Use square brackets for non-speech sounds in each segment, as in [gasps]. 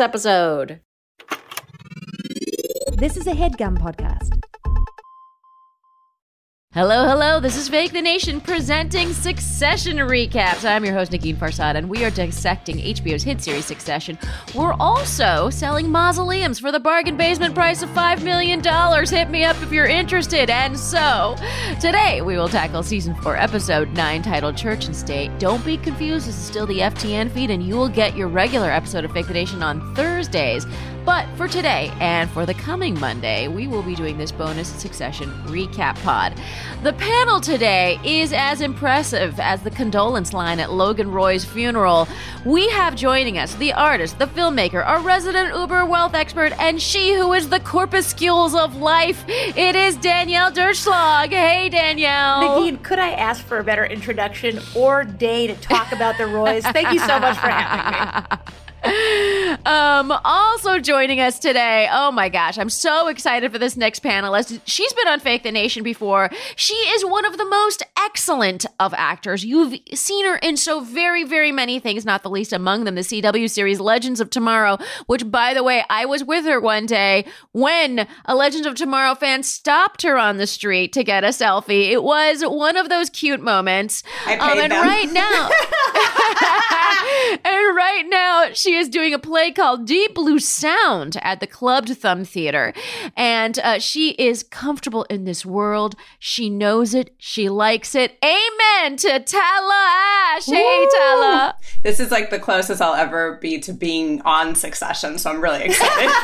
episode. This is a headgum podcast. Hello, hello. This is Fake the Nation presenting Succession recaps. I'm your host, Negin Farsad, and we are dissecting HBO's hit series Succession. We're also selling mausoleums for the bargain basement price of $5 million. Hit me up if you're interested. And so, today we will tackle season 4, episode 9, titled Church and State. Don't be confused, this is still the FTN feed, and you will get your regular episode of Fake the Nation on Thursdays. But for today and for the coming Monday, we will be doing this bonus Succession recap pod. The panel today is as impressive as the condolence line at Logan Roy's funeral. We have joining us the artist, the filmmaker, our resident Uber wealth expert, and she who is the corpuscles of life. It is Danielle Durchslag. Hey, Danielle. Negin, could I ask for a better introduction or day to talk about the Roys? Thank you so much for having me. [laughs] um, also joining us today. Oh my gosh, I'm so excited for this next panelist. She's been on Fake the Nation before. She is one of the most excellent of actors. You've seen her in so very, very many things, not the least among them the CW series Legends of Tomorrow, which, by the way, I was with her one day when a Legends of Tomorrow fan stopped her on the street to get a selfie. It was one of those cute moments. I paid um, and them. right now, [laughs] [laughs] and right now, she is doing a play called Deep Blue Sound at the Clubbed Thumb Theater. And uh, she is comfortable in this world. She knows it. She likes it. Amen to Tala Ashe. Woo! Hey, Tala. This is like the closest I'll ever be to being on Succession. So I'm really excited. [laughs]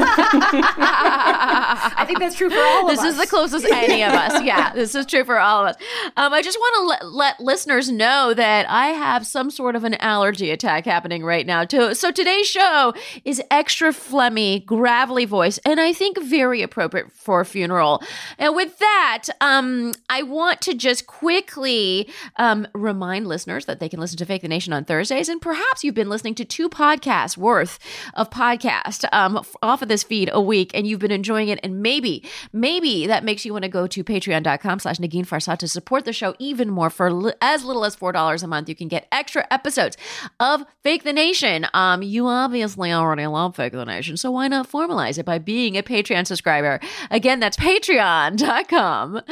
I think that's true for all this of us. This is the closest any of us. [laughs] Yeah, this is true for all of us. Um, I just want to let, let listeners know that I have some sort of an allergy attack happening right now, too. So show is extra phlegmy, gravelly voice, and I think very appropriate for a funeral. And with that, um, I want to just quickly um, remind listeners that they can listen to Fake the Nation on Thursdays, and perhaps you've been listening to two podcasts worth of podcast um, off of this feed a week, and you've been enjoying it, and maybe, maybe that makes you want to go to patreon.com slash Negin Farsad to support the show even more for li- as little as $4 a month. You can get extra episodes of Fake the Nation. Um, you obviously already love Fake the Nation, so why not formalize it by being a Patreon subscriber? Again, that's patreon.com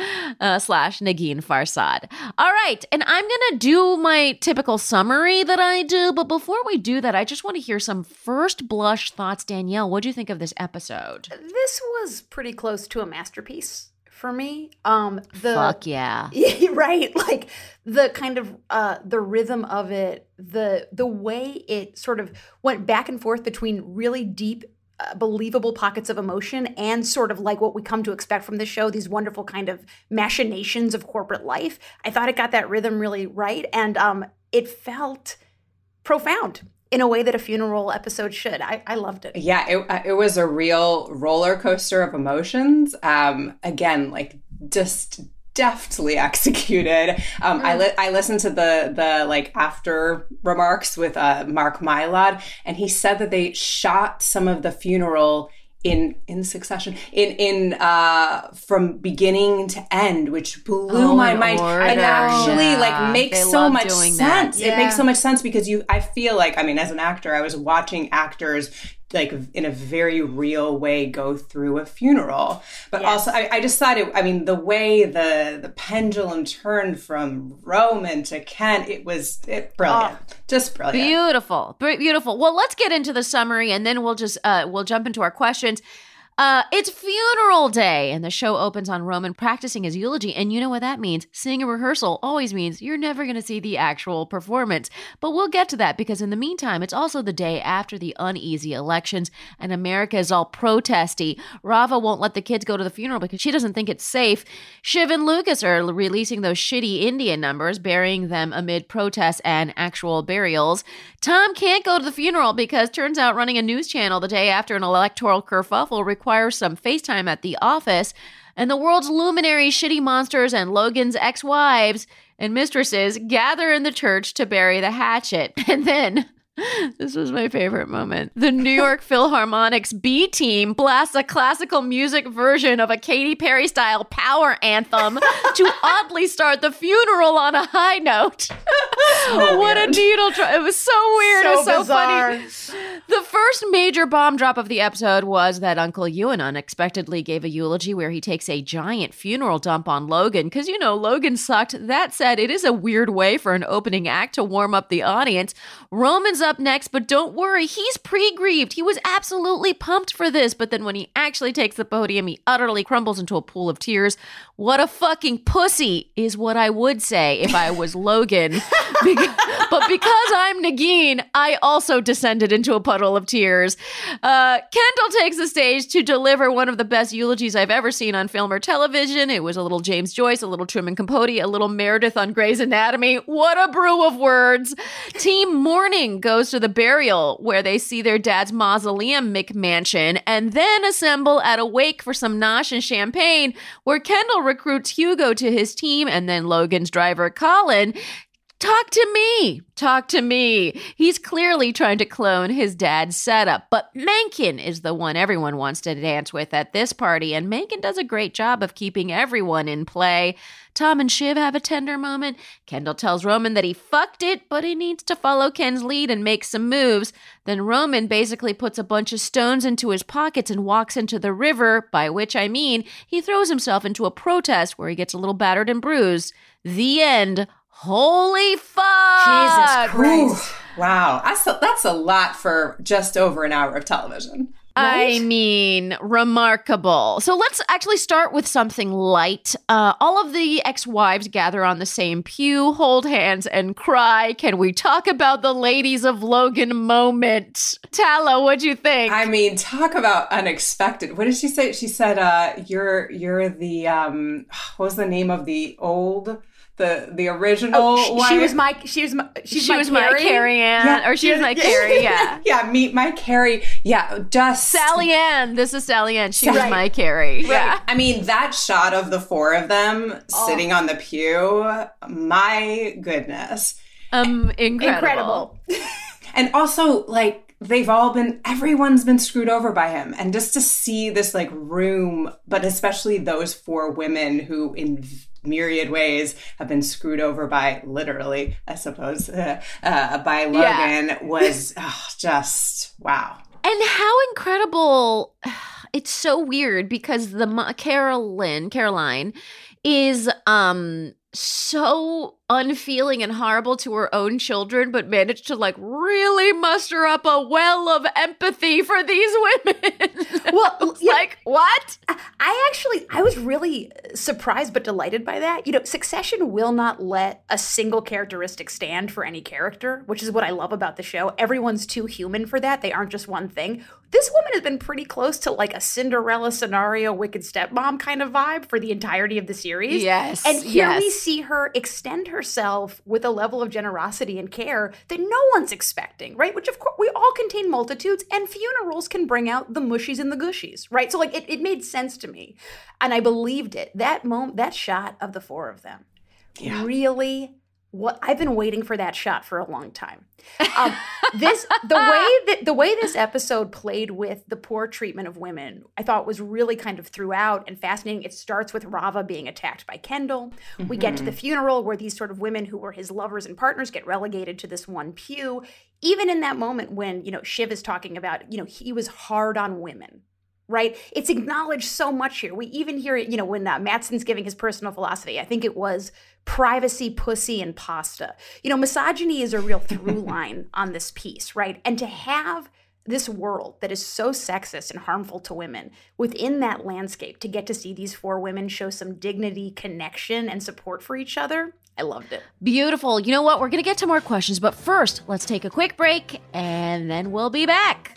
uh, slash Negin Farsad. All right, and I'm going to do my typical summary that I do, but before we do that, I just want to hear some first blush thoughts. Danielle, what do you think of this episode? This was pretty close to a masterpiece for me. Um, the Fuck [laughs] yeah. right, like the kind of uh, the rhythm of it, the the way it sort of went back and forth between really deep. Uh, believable pockets of emotion and sort of like what we come to expect from the show these wonderful kind of machinations of corporate life i thought it got that rhythm really right and um, it felt profound in a way that a funeral episode should. I, I loved it. Yeah, it, uh, it was a real roller coaster of emotions. Um, again, like just deftly [laughs] executed. Um, I li- I listened to the the like after remarks with uh, Mark Mylod, and he said that they shot some of the funeral in in succession in in uh from beginning to end which blew Oh, my mind order. and actually Yeah. like makes They so much sense it makes so much sense because you i feel like i mean as an actor i was watching actors like in a very real way go through a funeral. But also I, I just thought it i mean the way the the pendulum turned from roman to kent it was it brilliant. Just brilliant. Beautiful, beautiful. Well, let's get into the summary, and then we'll just uh, we'll jump into our questions. Uh, it's funeral day, and the show opens on Roman practicing his eulogy. And you know what that means? Seeing a rehearsal always means you're never going to see the actual performance. But we'll get to that because in the meantime, it's also the day after the uneasy elections, and America is all protesty. Rava won't let the kids go to the funeral because she doesn't think it's safe. Shiv and Lukas are releasing those shitty Indian numbers, burying them amid protests and actual burials. Tom can't go to the funeral because turns out running a news channel the day after an electoral kerfuffle requires some FaceTime at the office. And the world's luminary shitty monsters and Logan's ex wives and mistresses gather in the church to bury the hatchet. [laughs] And then. [laughs] This was my favorite moment. The New [laughs] York Philharmonic's B team blasts a classical music version of a Katy Perry style power anthem to oddly start the funeral on a high note. Oh, what a needle drop. It was so weird. it was so funny. The first major bomb drop of the episode was that Uncle Ewan unexpectedly gave a eulogy where he takes a giant funeral dump on Logan because, you know, Logan sucked. That said, it is a weird way for an opening act to warm up the audience. Roman's up next, but don't worry, he's pre grieved. He was absolutely pumped for this, but then when he actually takes the podium, he utterly crumbles into a pool of tears. What a fucking pussy is what I would say if I was Logan. [laughs] But because I'm Negin, I also descended into a puddle of tears. Uh, Kendall takes the stage to deliver one of the best eulogies I've ever seen on film or television. It was a little James Joyce, a little Truman Capote, a little Meredith on Grey's Anatomy. What a brew of words. Team Mourning goes to the burial where they see their dad's mausoleum McMansion and then assemble at a wake for some nosh and champagne where Kendall recruits Hugo to his team and then Logan's driver Colin Talk to me. Talk to me. He's clearly trying to clone his dad's setup, but Mencken is the one everyone wants to dance with at this party, and Mencken does a great job of keeping everyone in play. Tom and Shiv have a tender moment. Kendall tells Roman that he fucked it, but he needs to follow Ken's lead and make some moves. Then Roman basically puts a bunch of stones into his pockets and walks into the river, by which I mean he throws himself into a protest where he gets a little battered and bruised. The end. Holy fuck! Jesus Christ. Ooh, wow, that's a, that's a lot for just over an hour of television. I mean, remarkable. So let's actually start with something light. Uh, all of the ex wives gather on the same pew, hold hands, and cry. Can we talk about the ladies of Logan moment? Tala, what'd you think? I mean, talk about unexpected. What did she say? She said, uh, "You're you're the um, what was the name of the old the the original Oh, she, she was my. She was my. She's she my was my Kerry. Carrie Ann, or she was my Kerry, yeah. [laughs] yeah, meet my Kerry. Yeah, just Sally Ann. This is Sally Ann. She was my Kerry. Yeah. I mean, that shot of the four of them Oh. sitting on the pew, my goodness. Um, incredible. Incredible. [laughs] And also, like, they've all been, everyone's been screwed over by him. And just to see this, like, room, but especially those four women who, in myriad ways, have been screwed over by, literally, I suppose, uh, [laughs] uh, by Logan was [laughs] oh, just, wow. And how incredible! [sighs] It's so weird because the Carolyn, Caroline, is um so unfeeling and horrible to her own children, but managed to like really muster up a well of empathy for these women. [laughs] Well, like what? I actually, I was really surprised but delighted by that. You know, Succession will not let a single characteristic stand for any character, which is what I love about the show. Everyone's too human for that. They aren't just one thing. This woman has been pretty close to like a Cinderella scenario, wicked stepmom kind of vibe for the entirety of the series. Yes, And here we see her extend herself with a level of generosity and care that no one's expecting, right? Which, of course, we all contain multitudes, and funerals can bring out the mushies and the gushies, right? So, like, it, it made sense to me, and I believed it. That moment, that shot of the four of them, really. What I've been waiting for that shot for a long time. Um, [laughs] this the way that the way this episode played with the poor treatment of women, I thought was really kind of throughout and fascinating. It starts with Rava being attacked by Kendall. We get to the funeral where these sort of women who were his lovers and partners get relegated to this one pew. Even in that moment when you know Shiv is talking about, you know, he was hard on women right? It's acknowledged so much here. We even hear it, you know, when uh, Matsson's giving his personal philosophy. I think it was privacy, pussy, and pasta. You know, misogyny is a real through [laughs] line on this piece, right? And to have this world that is so sexist and harmful to women within that landscape, to get to see these four women show some dignity, connection, and support for each other, I loved it. Beautiful. You know what? We're going to get to more questions, but first, let's take a quick break and then we'll be back.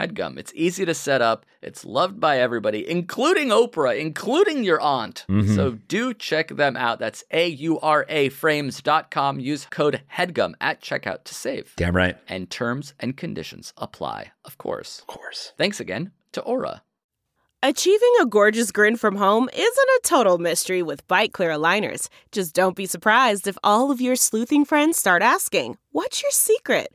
HEADGUM. It's easy to set up. It's loved by everybody, including Oprah, including your aunt. Mm-hmm. So do check them out. That's A U R A frames.com. Use code HEADGUM at checkout to save. Damn right. And terms and conditions apply, of course. Of course. Thanks again to Aura. Achieving a gorgeous grin from home isn't a total mystery with Byte Clear aligners. Just don't be surprised if all of your sleuthing friends start asking, What's your secret?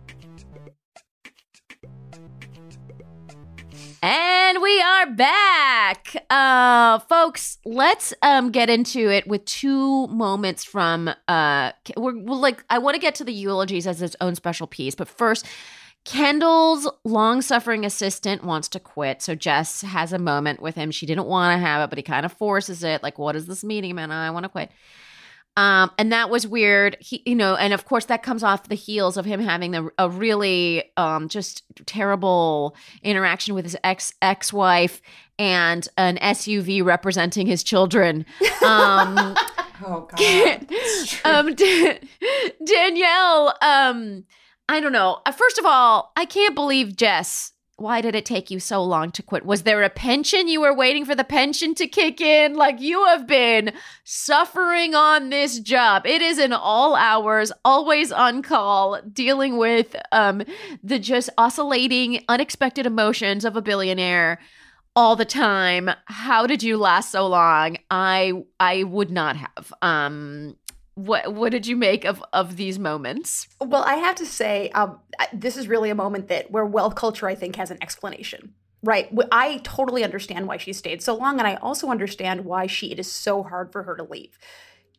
And we are back. Uh folks, let's um get into it with two moments from uh we're, we're like I want to get to the eulogies as its own special piece, but first Kendall's long-suffering assistant wants to quit, so Jess has a moment with him. She didn't want to have it, but he kind of forces it. Like, what is this meeting, man? I want to quit. Um, and that was weird. He, you know, and of course that comes off the heels of him having a, a really um just terrible interaction with his ex ex wife and an SUV representing his children. [laughs] Um, Oh god. [laughs] um Da- Danielle, um, I don't know. First of all, I can't believe Jess why did it take you so long to quit? Was there a pension? You were waiting for the pension to kick in? Like you have been suffering on this job. It is in all hours, always on call, dealing with um the just oscillating, unexpected emotions of a billionaire all the time. How did you last so long? I I would not have. Um what what did you make of of these moments? Well, I have to say, um, this is really a moment that where wealth culture, I think, has an explanation. Right. I totally understand why she stayed so long, and I also understand why she it is so hard for her to leave.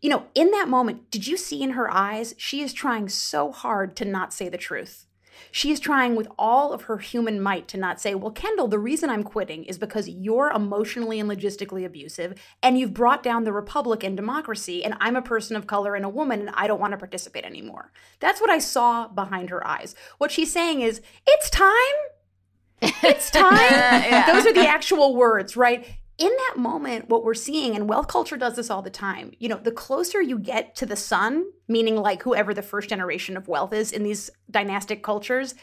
You know, in that moment, did you see in her eyes? She is trying so hard to not say the truth. She is trying with all of her human might to not say, Well, Kendall, the reason I'm quitting is because you're emotionally and logistically abusive and you've brought down the republic and democracy, and I'm a person of color and a woman and I don't want to participate anymore. That's what I saw behind her eyes. What she's saying is, It's time. It's [laughs] time. Those are the actual words, right? In that moment, what we're seeing, and wealth culture does this all the time, you know, the closer you get to the sun, meaning like whoever the first generation of wealth is in these dynastic cultures,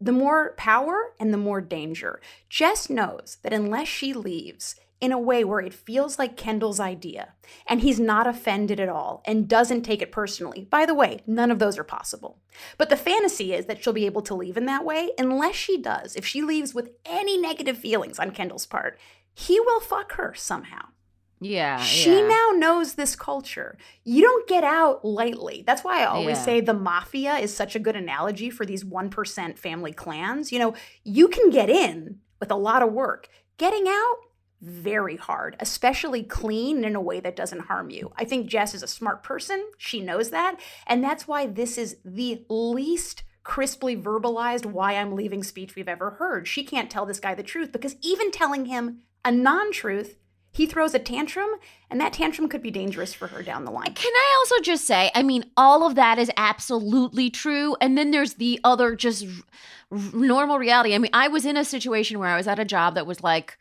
the more power and the more danger. Jess knows that unless she leaves in a way where it feels like Kendall's idea and he's not offended at all and doesn't take it personally, by the way, none of those are possible. But the fantasy is that she'll be able to leave in that way. Unless she does, if she leaves with any negative feelings on Kendall's part, he will fuck her somehow. Yeah. She yeah. now knows this culture. You don't get out lightly. That's why I always Yeah. say the mafia is such a good analogy for these 1% family clans. You know, you can get in with a lot of work. Getting out, very hard, especially clean in a way that doesn't harm you. I think Jess is a smart person. She knows that. And that's why this is the least crisply verbalized why I'm leaving speech we've ever heard. She can't tell this guy the truth because even telling him a non truth, he throws a tantrum, and that tantrum could be dangerous for her down the line. Can I also just say, I mean, all of that is absolutely true. And then there's the other just r- normal reality. I mean, I was in a situation where I was at a job that was like,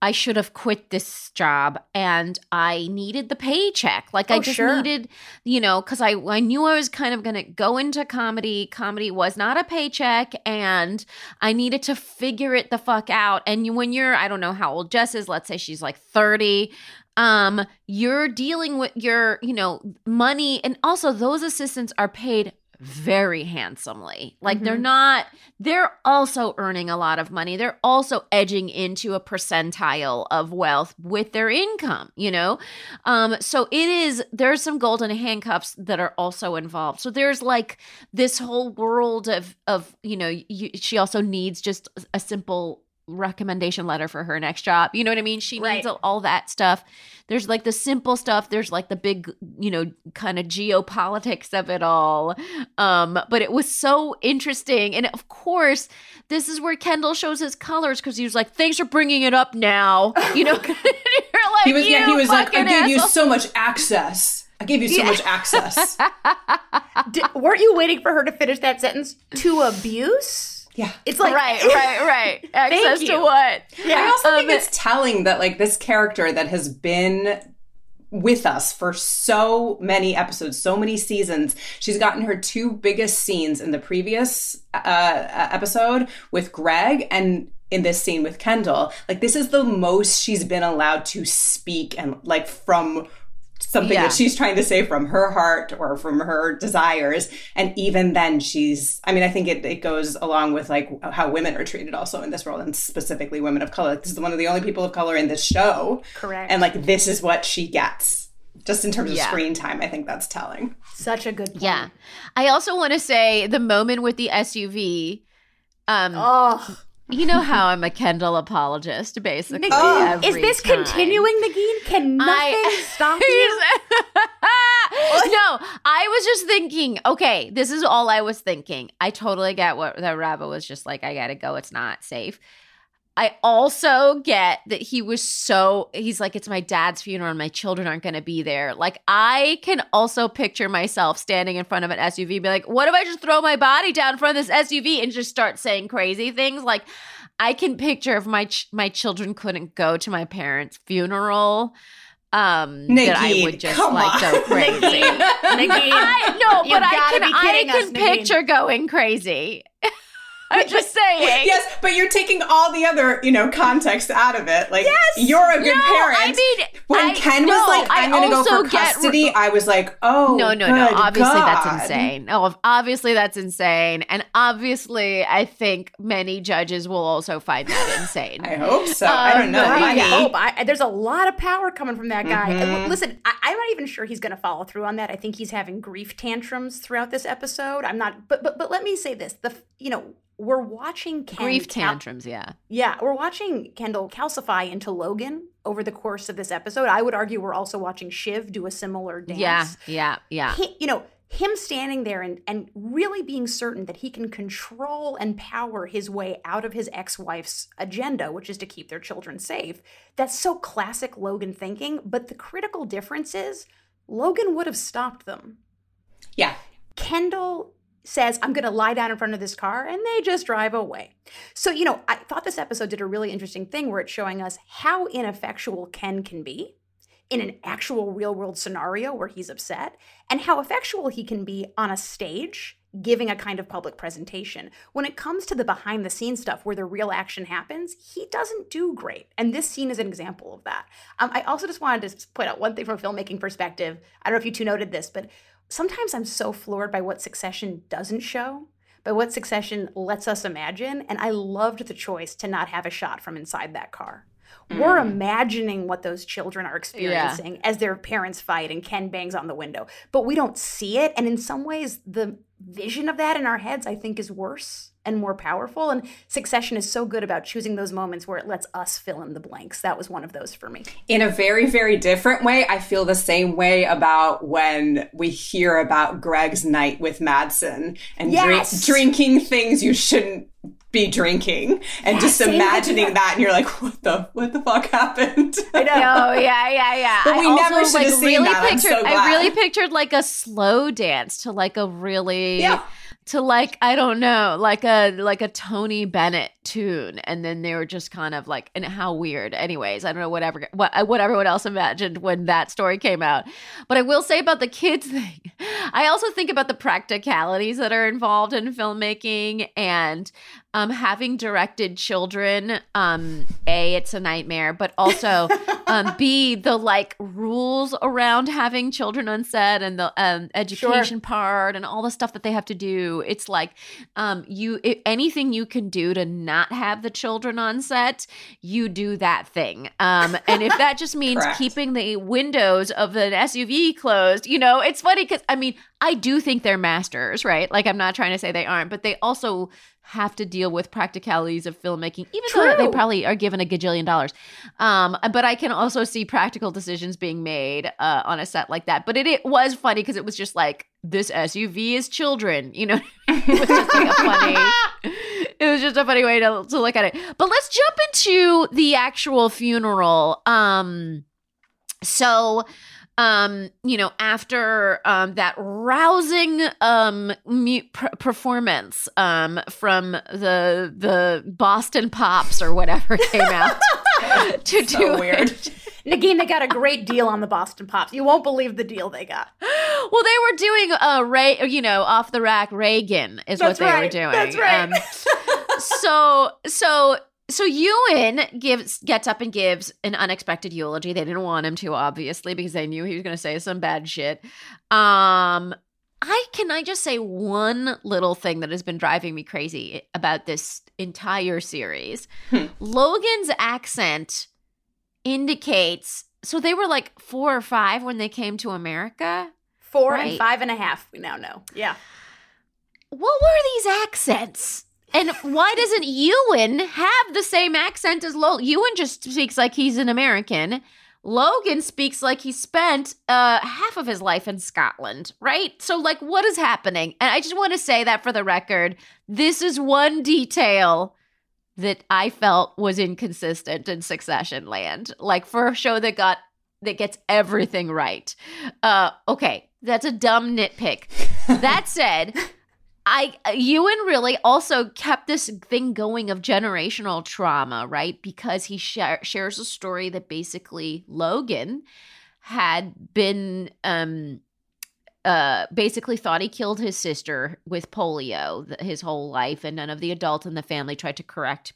I should have quit this job and I needed the paycheck. Like I Oh, just sure. needed, you know, cuz I I knew I was kind of going to go into comedy. Comedy was not a paycheck and I needed to figure it the fuck out. And you, when you're I don't know how old Jess is, let's say she's like 30, um you're dealing with your, you know, money and also those assistants are paid very handsomely. Like they're Mhm. not they're also earning a lot of money. They're also edging into a percentile of wealth with their income, you know? Um, so it is, there's some golden handcuffs that are also involved. So there's like this whole world of, of, you know, you, she also needs just a simple recommendation letter for her next job. You know what I mean? She Right. needs all, all that stuff. There's like the simple stuff. There's like the big, you know, kind of geopolitics of it all. Um, but it was so interesting. And of course, this is where Kendall shows his colors because he was like, thanks for bringing it up now. [laughs] You know, [laughs] you're like, He was yeah, he was like, I fucking gave you so much access. I gave you so much access. [laughs] Di- weren't you waiting for her to finish that sentence? To abuse? Yeah. It's like right, [laughs] right, right. Access to you. what? I also think Um, it's telling that like this character that has been with us for so many episodes, so many seasons. She's gotten her two biggest scenes in the previous uh, uh, episode with Greg and in this scene with Kendall. Like this is the most she's been allowed to speak and like from something Yeah. that she's trying to say from her heart or from her desires and even then she's i mean i think it, it goes along with like how women are treated also in this world and specifically women of color this is one of the only people of color in this show Correct. and like this is what she gets just in terms of Yeah. screen time i think that's telling such a good point. Yeah. I also want to say the moment with the SUV. Um, Oh, you know how I'm a Kendall apologist, basically. Is this time. continuing, Negin? Can nothing I- [laughs] stop you? [laughs] no, I was just thinking, okay, this is all I was thinking. I totally get what the rabbi was just like, I gotta go, it's not safe. I also get that he was so he's like, it's my dad's funeral and my children aren't gonna be there. Like I can also picture myself standing in front of an SUV, be like, what if I just throw my body down in front of this SUV and just start saying crazy things? Like I can picture if my ch- my children couldn't go to my parents' funeral, um, that I would just like on. go [laughs] crazy. Negin, I no, but I can I can us, Negin. picture going crazy. [laughs] I'm just saying. Yes, but you're taking all the other, you know, context out of it. Like, yes, you're a good No, parent. I mean, when I- Ken no, was like, I "I'm going to go for get- custody," I was like, "Oh, no, no, no. good Obviously, God. that's insane. No, obviously, that's insane. And obviously, I think many judges will also find that [sighs] insane. I hope so. I don't know. Um, I hope. I, there's a lot of power coming from that guy. And Mhm. listen, I, I'm not even sure he's going to follow through on that. I think he's having grief tantrums throughout this episode. I'm not, but but but let me say this: the you know we're watching Ken Grief cal- tantrums, yeah. yeah, we're watching Kendall calcify into Logan over the course of this episode. I would argue we're also watching Shiv do a similar dance. Yeah, yeah, yeah. He- you know, him standing there and, and really being certain that he can control and power his way out of his ex wife's agenda, which is to keep their children safe. That's so classic Logan thinking. But the critical difference is Logan would have stopped them. Yeah. Kendall says, I'm going to lie down in front of this car, and they just drive away. So, you know, I thought this episode did a really interesting thing where it's showing us how ineffectual Ken can be in an actual real world scenario where he's upset, and how effectual he can be on a stage giving a kind of public presentation. When it comes to the behind the scenes stuff where the real action happens, he doesn't do great. And this scene is an example of that. Um, I also just wanted to point out one thing from a filmmaking perspective. I don't know if you two noted this, but sometimes I'm so floored by what Succession doesn't show, by what Succession lets us imagine. And I loved the choice to not have a shot from inside that car. We're mm. imagining what those children are experiencing as their parents fight and Ken bangs on the window, but we don't see it. And in some ways, the vision of that in our heads, I think, is worse and more powerful. And Succession is so good about choosing those moments where it lets us fill in the blanks. That was one of those for me. in a very, very different way, I feel the same way about when we hear about Greg's night with Matsson and drink, drinking things you shouldn't be drinking and just imagining idea. that and you're like what the what the fuck happened [laughs] I know. Oh [laughs] yeah, yeah, yeah. But I we also, never should like, have seen really that. I'm Pictured, so I really pictured like a slow dance to like a really Yeah. To like I don't know, like a like a Tony Bennett tune, and then they were just kind of like and how weird. Anyways, I don't know whatever what uh, what everyone else imagined when that story came out, but I will say about the kids [laughs] thing. I also think about the practicalities that are involved in filmmaking and um, having directed children. Um, a, it's a nightmare, but also [laughs] um, b the like rules around having children on set and the um, education part and all the stuff that they have to do. It's like um, you anything you can do to not have the children on set, you do that thing. Um, and if that just [laughs] means keeping the windows of an SUV closed, you know, it's funny because I mean, I do think they're masters, right? Like I'm not trying to say they aren't, but they also have to deal with practicalities of filmmaking, even though they probably are given a gajillion dollars. Um, but I can also see practical decisions being made uh, on a set like that. But it, it was funny because it was just like this SUV is children, you know. [laughs] it was just like a funny. [laughs] It was just a funny way to to look at it. But let's jump into the actual funeral. Um, so um you know after um that rousing um mu- per- performance um from the the Boston Pops or whatever came out [laughs] to So do weird. it. Negin, they got a great deal on the Boston Pops. You won't believe the deal they got. Well, they were doing a Ray, you know, off the rack Reagan is That's what they right. were doing. That's right. Um, so so so Ewan gives gets up and gives an unexpected eulogy. They didn't want him to, obviously, because they knew he was going to say some bad shit. Um, I can I just say one little thing that has been driving me crazy about this entire series. Hmm. Logan's accent indicates so they were like four or five when they came to America. Four Right. and five and a half, we now know. Yeah. What were these accents? And why doesn't Ewan have the same accent as Logan? Ewan just speaks like he's an American. Logan speaks like he spent uh, half of his life in Scotland, right? So, like, what is happening? And I just want to say that for the record, this is one detail that I felt was inconsistent in Succession Land. Like for a show that got that gets everything right. Uh, okay, that's a dumb nitpick. [laughs] that said, I Ewan really also kept this thing going of generational trauma, right? Because he share, shares a story that basically Logan had been um uh, basically thought he killed his sister with polio th- his whole life, and none of the adults in the family tried to correct,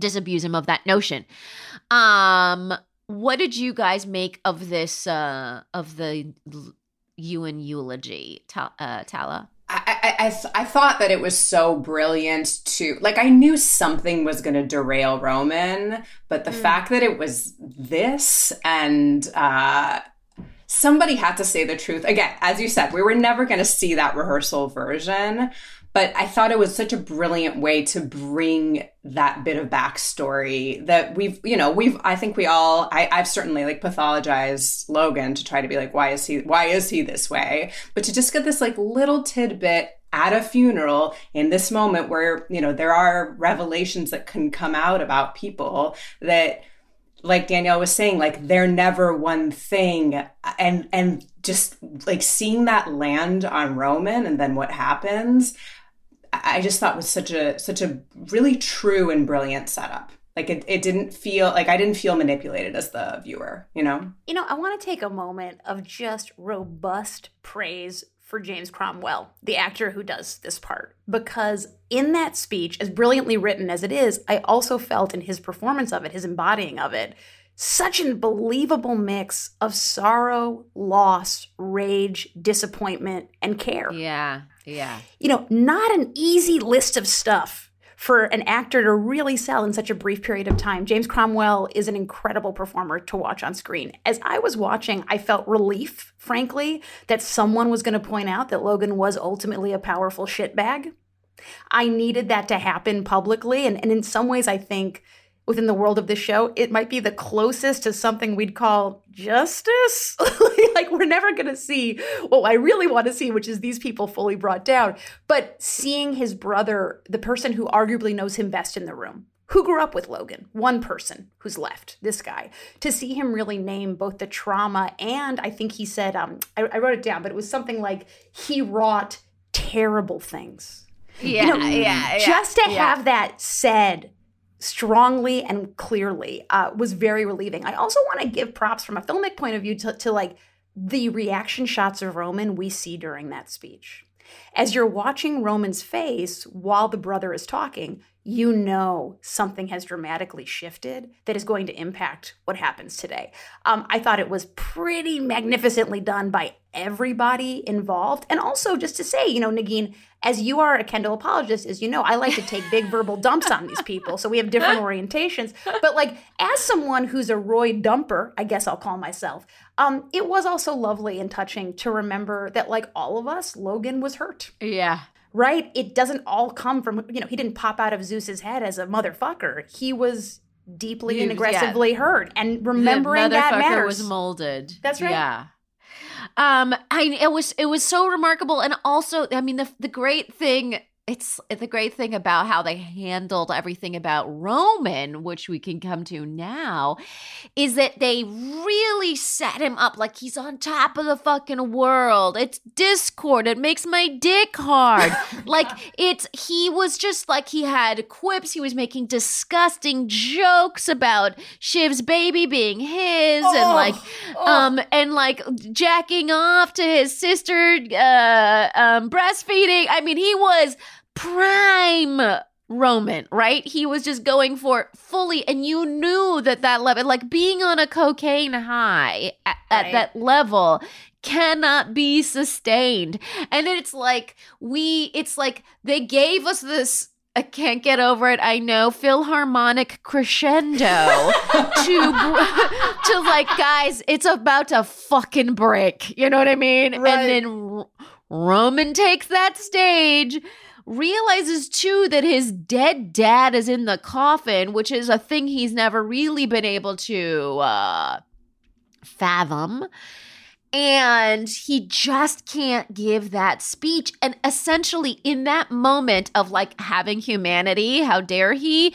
disabuse him of that notion. Um, what did you guys make of this? Uh, of the Ewan eulogy, Ta- uh, Tala? I, I, I, th- I thought that it was so brilliant to like I knew something was going to derail Roman, but the fact that it was this and uh, somebody had to say the truth again. As you said, we were never going to see that rehearsal version, but I thought it was such a brilliant way to bring that bit of backstory that we've you know we've I think we all I, I've certainly like pathologized Logan to try to be like why is he why is he this way, but to just get this like little tidbit at a funeral in this moment where you know there are revelations that can come out about people that like Danielle was saying, like they're never one thing, and and just like seeing that land on Roman, and then what happens, I just thought was such a such a really true and brilliant setup. Like it, it didn't feel like I didn't feel manipulated as the viewer, you know. You know, I want to take a moment of just robust praise for James Cromwell, the actor who does this part, because in that speech, as brilliantly written as it is, I also felt in his performance of it, his embodying of it, such an unbelievable mix of sorrow, loss, rage, disappointment, and care. Yeah, yeah. You know, not an easy list of stuff for an actor to really sell in such a brief period of time. James Cromwell is an incredible performer to watch on screen. As I was watching, I felt relief, frankly, that someone was going to point out that Logan was ultimately a powerful shitbag. I needed that to happen publicly. And, and in some ways, I think within the world of this show, it might be the closest to something we'd call justice. [laughs] like, we're never going to see what I really want to see, which is these people fully brought down. But seeing his brother, the person who arguably knows him best in the room, who grew up with Logan, one person who's left, this guy, to see him really name both the trauma and I think he said, um, I, I wrote it down, but it was something like he wrought terrible things. Yeah, You know, yeah, yeah. Just to yeah. have that said strongly and clearly uh, was very relieving. I also want to give props from a filmic point of view to, to like the reaction shots of Roman we see during that speech. As you're watching Roman's face while the brother is talking, you know something has dramatically shifted that is going to impact what happens today. Um, I thought it was pretty magnificently done by everybody involved. And also, just to say, you know, Negin, as you are a Kendall apologist, as you know, I like to take big [laughs] verbal dumps on these people. So we have different orientations. But like, as someone who's a Roy dumper, I guess I'll call myself, um, it was also lovely and touching to remember that, like all of us, Logan was hurt Yeah. Right? It doesn't all come from, you know, he didn't pop out of Zeus's head as a motherfucker. He was deeply He and aggressively hurt. And remembering the that matters. was molded. That's right. Yeah. Um, I it was it was so remarkable, and also, I mean, the the great thing. It's the great thing about how they handled everything about Roman, which we can come to now, is that they really set him up like he's on top of the fucking world. It's Discord. It makes my dick hard. [laughs] like it's he was just like he had quips. He was making disgusting jokes about Shiv's baby being his, and like um and like jacking off to his sister uh um breastfeeding i mean he was prime roman right he was just going for it fully and you knew that that level like being on a cocaine high at, at Right. that level cannot be sustained and it's like we it's like they gave us this I can't get over it. I know philharmonic crescendo [laughs] to to like guys, it's about to fucking break. You know what I mean? Right. And then R- Roman takes that stage, realizes too that his dead dad is in the coffin, which is a thing he's never really been able to uh fathom. And he just can't give that speech. And essentially in that moment of like having humanity how dare he?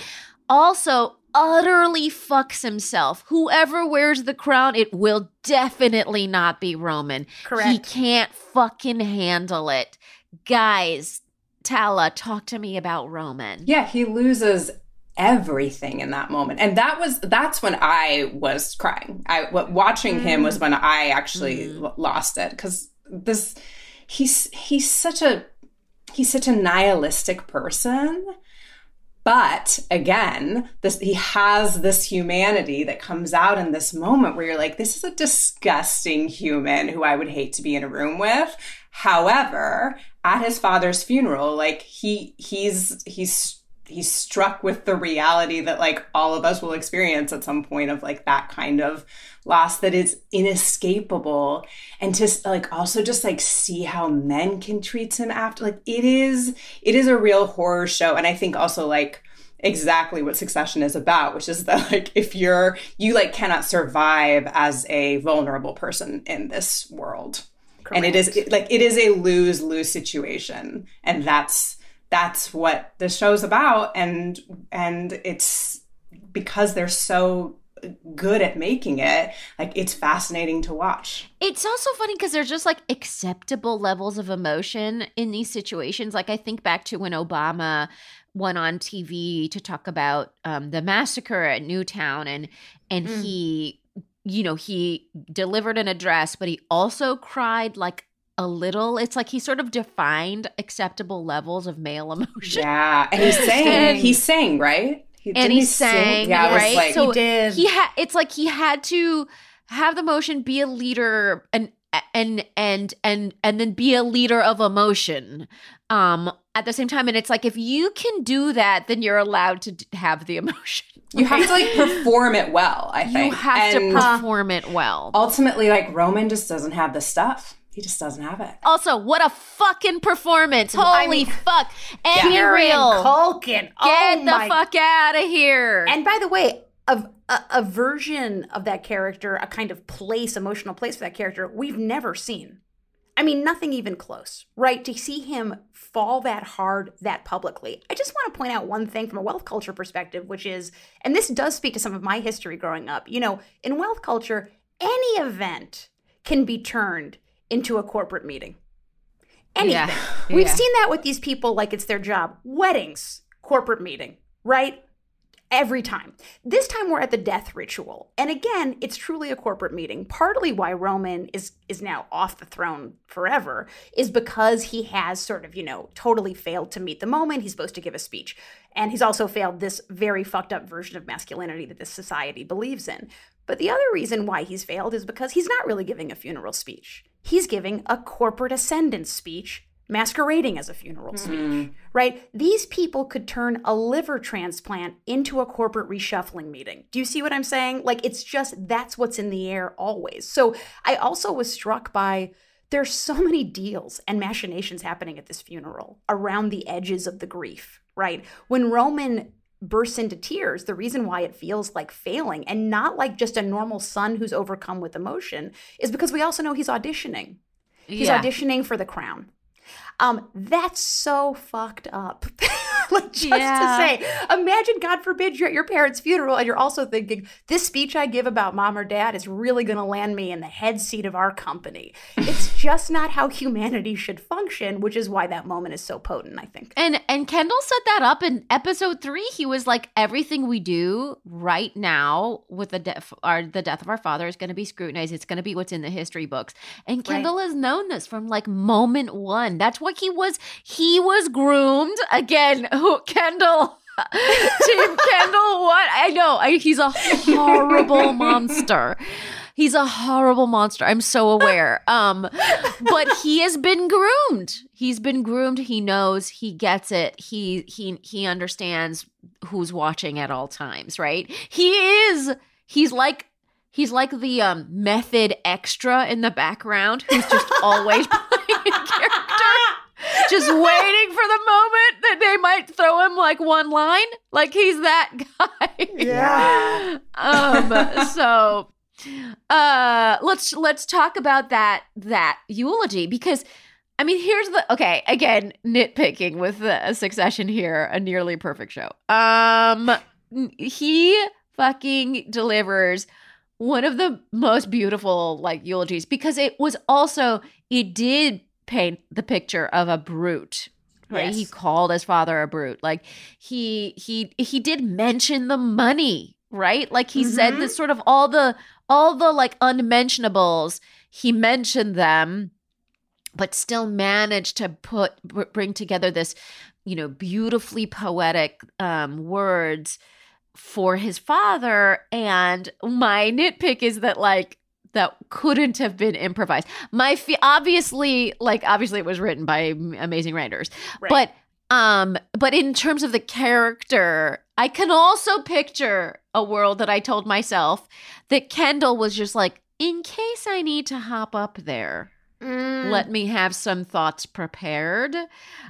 Also utterly fucks himself. Whoever wears the crown it will definitely not be roman. Correct. he can't fucking handle it. Guys tala talk to me about roman. Yeah, he loses everything in that moment, and that was that's when I was crying. I watching him was when I actually Mm. lost it. Because this he's he's such a he's such a nihilistic person. But again this he has this humanity that comes out in this moment where you're like this is a disgusting human who i would hate to be in a room with. However at his father's funeral like he he's he's he's struck with the reality that like all of us will experience at some point of like that kind of loss that is inescapable. And to like also just like see how men can treat him after like it is it is a real horror show. And i think also like exactly what succession is about which is that [laughs] like if you're you like cannot survive as a vulnerable person in this world Correct. and it is it, like it is a lose lose situation and that's that's what the show's about and and it's because they're so good at making it like it's fascinating to watch it's also funny because there's just like acceptable levels of emotion in these situations like i think back to when obama went on tv to talk about um, the massacre at newtown and and mm. he you know he delivered an address but he also cried like a little. It's like he sort of defined acceptable levels of male emotion. Yeah, and he's [laughs] saying he's saying right. He, and he, he sang yeah, right. Like, so he did. He had. It's like he had to have the motion, be a leader, and and and and and then be a leader of emotion um at the same time and it's like if you can do that then you're allowed to have the [laughs] emotion you have to like perform it well i think you have and to perform it well ultimately like roman just doesn't have the stuff he just doesn't have it. Also, what a fucking performance! Holy I mean, fuck! And yeah. real Culkin. Oh Get the my. fuck out of here! And by the way, a, a, a version of that character, a kind of place, emotional place for that character, we've never seen. I mean, nothing even close, right? To see him fall that hard that publicly. I just want to point out one thing from a wealth culture perspective, which is, and this does speak to some of my history growing up. You know, in wealth culture, any event can be turned into a corporate meeting. Anything. Yeah. We've yeah. seen that with these people like it's their job. Weddings, corporate meeting, right? Every time. This time we're at the death ritual. And again, it's truly a corporate meeting. Partly why Roman is is now off the throne forever is because he has sort of, you know, totally failed to meet the moment. He's supposed to give a speech. And he's also failed this very fucked up version of masculinity that this society believes in. But the other reason why he's failed is because he's not really giving a funeral speech. He's giving a corporate ascendance speech masquerading as a funeral mm-hmm. speech, right? These people could turn a liver transplant into a corporate reshuffling meeting. Do you see what I'm saying? Like, it's just that's what's in the air always. So I also was struck by there's so many deals and machinations happening at this funeral around the edges of the grief, right? When Roman bursts into tears, the reason why it feels like failing and not like just a normal son who's overcome with emotion is because we also know he's auditioning. He's yeah. auditioning for the crown. Um, that's so fucked up. [laughs] [laughs] like just yeah. to say, imagine, God forbid, you're at your parents' funeral and you're also thinking, this speech I give about mom or dad is really going to land me in the head seat of our company. [laughs] it's just not how humanity should function, which is why that moment is so potent, I think. And and Kendall set that up in episode three. He was like, everything we do right now with the death, our the death of our father is going to be scrutinized. It's going to be what's in the history books. And Kendall right. has known this from like moment one. That's what he was. He was groomed again who [laughs] Kendall. [laughs] Team Kendall, what? I know. I, he's a horrible [laughs] monster. He's a horrible monster. I'm so aware. Um, but he has been groomed. He's been groomed. He knows. He gets it. He he he understands who's watching at all times. Right? He is. He's like he's like the um, method extra in the background who's just always playing a character just waiting for the moment that they might throw him like one line. Like he's that guy. Yeah. um so uh let's let's talk about that that eulogy because I mean here's the okay, again, nitpicking with the succession here, a nearly perfect show. Um he fucking delivers one of the most beautiful like eulogies because it was also it did paint the picture of a brute right yes. he called his father a brute like he he he did mention the money right like he mm-hmm. said this sort of all the all the like unmentionables he mentioned them but still managed to put bring together this, you know, beautifully poetic um, words for his father. And my nitpick is that like that couldn't have been improvised. My fe- obviously, like obviously, it was written by amazing writers, Right. but um, but in terms of the character, I can also picture a world that I told myself that Kendall was just like, in case I need to hop up there, Mm. let me have some thoughts prepared,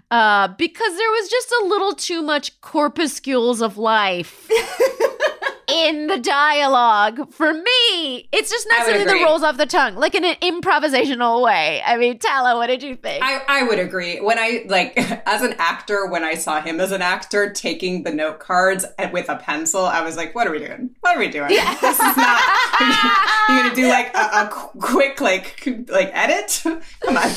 uh, because there was just a little too much corpuscles of life. [laughs] in the dialogue for me it's just not something that rolls off the tongue like in an improvisational way i mean tala what did you think I, I would agree. When I like [laughs] as an actor, when I saw him as an actor taking the note cards with a pencil, I was like, "What are we doing? What are we doing? [laughs] This is not. [laughs] You're gonna do like a, a quick like like edit? Come on,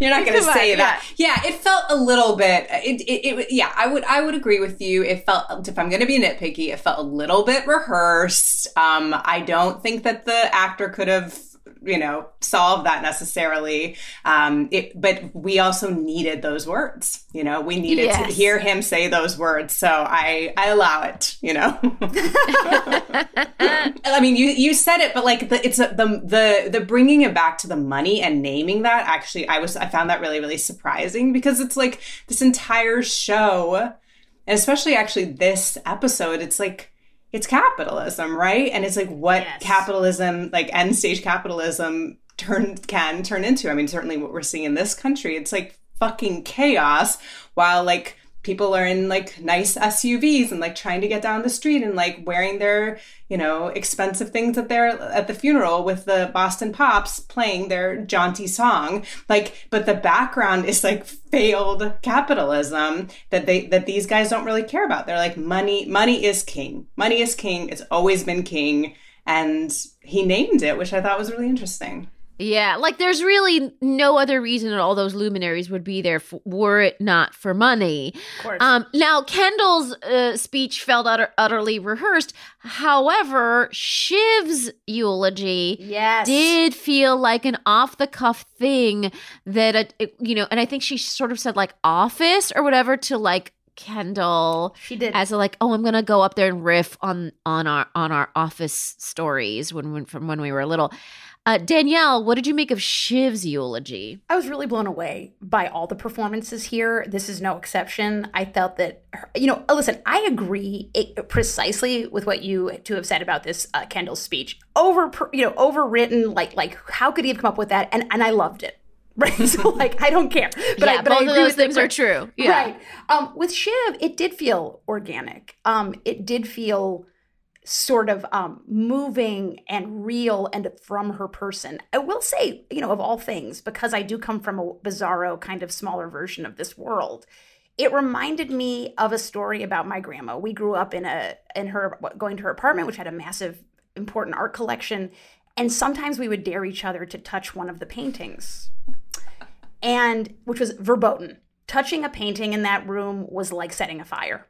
you're not gonna Come on, say yeah. that. Yeah, it felt a little bit. It, it, it yeah, I would I would agree with you. It felt if I'm gonna be nitpicky, it felt a little bit rehearsed. Um, I don't think that the actor could have you know solve that necessarily. Um it but we also needed those words you know we needed to hear him say those words. So i i allow it you know. [laughs] I mean you you said it but like the it's a, the the the bringing it back to the money and naming that actually i was i found that really really surprising because it's like this entire show and especially actually this episode it's like it's capitalism right and it's like what Yes. capitalism like end stage capitalism turn can turn into i mean certainly what we're seeing in this country it's like fucking chaos while like people are in like nice SUVs and like trying to get down the street and like wearing their, you know, expensive things at their at the funeral with the Boston Pops playing their jaunty song. Like but the background is like failed capitalism that they that these guys don't really care about. They're like money money is king. Money is king. It's always been king and he named it, which I thought was really interesting. Yeah, like there's really no other reason that all those luminaries would be there f- were it not for money. Of course. Um, now, Kendall's uh, speech felt utter- utterly rehearsed. However, Shiv's eulogy yes. did feel like an off the cuff thing that, uh, it- you know, and I think she sort of said like office or whatever to like Kendall she did. as a like oh i'm gonna go up there and riff on on our on our office stories when, when from when we were little uh, danielle what did you make of shiv's eulogy I was really blown away by all the performances here. This is no exception. I felt that, her- you know, listen, I agree it, precisely with what you two have said about this uh, Kendall speech. Over, you know, overwritten. Like, like how could he have come up with that? And and I loved it. [laughs] Right. So [laughs] like, I don't care. But yeah I, but both I of agree those things are true yeah Right. Um, with Shiv, it did feel organic. Um, it did feel sort of um, moving and real and from her person. I will say, you know, of all things, because I do come from a bizarro kind of smaller version of this world, it reminded me of a story about my grandma. We grew up in a in her going to her apartment, which had a massive, important art collection, and sometimes we would dare each other to touch one of the paintings and which was verboten. Touching a painting in that room was like setting a fire.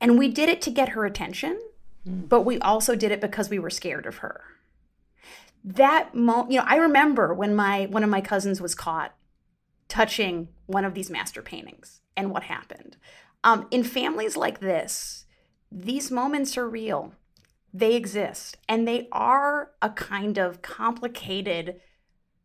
And we did it to get her attention, but we also did it because we were scared of her. That moment, you know, I remember when my one of my cousins was caught touching one of these master paintings and what happened. Um, in families like this, these moments are real. They exist, and they are a kind of complicated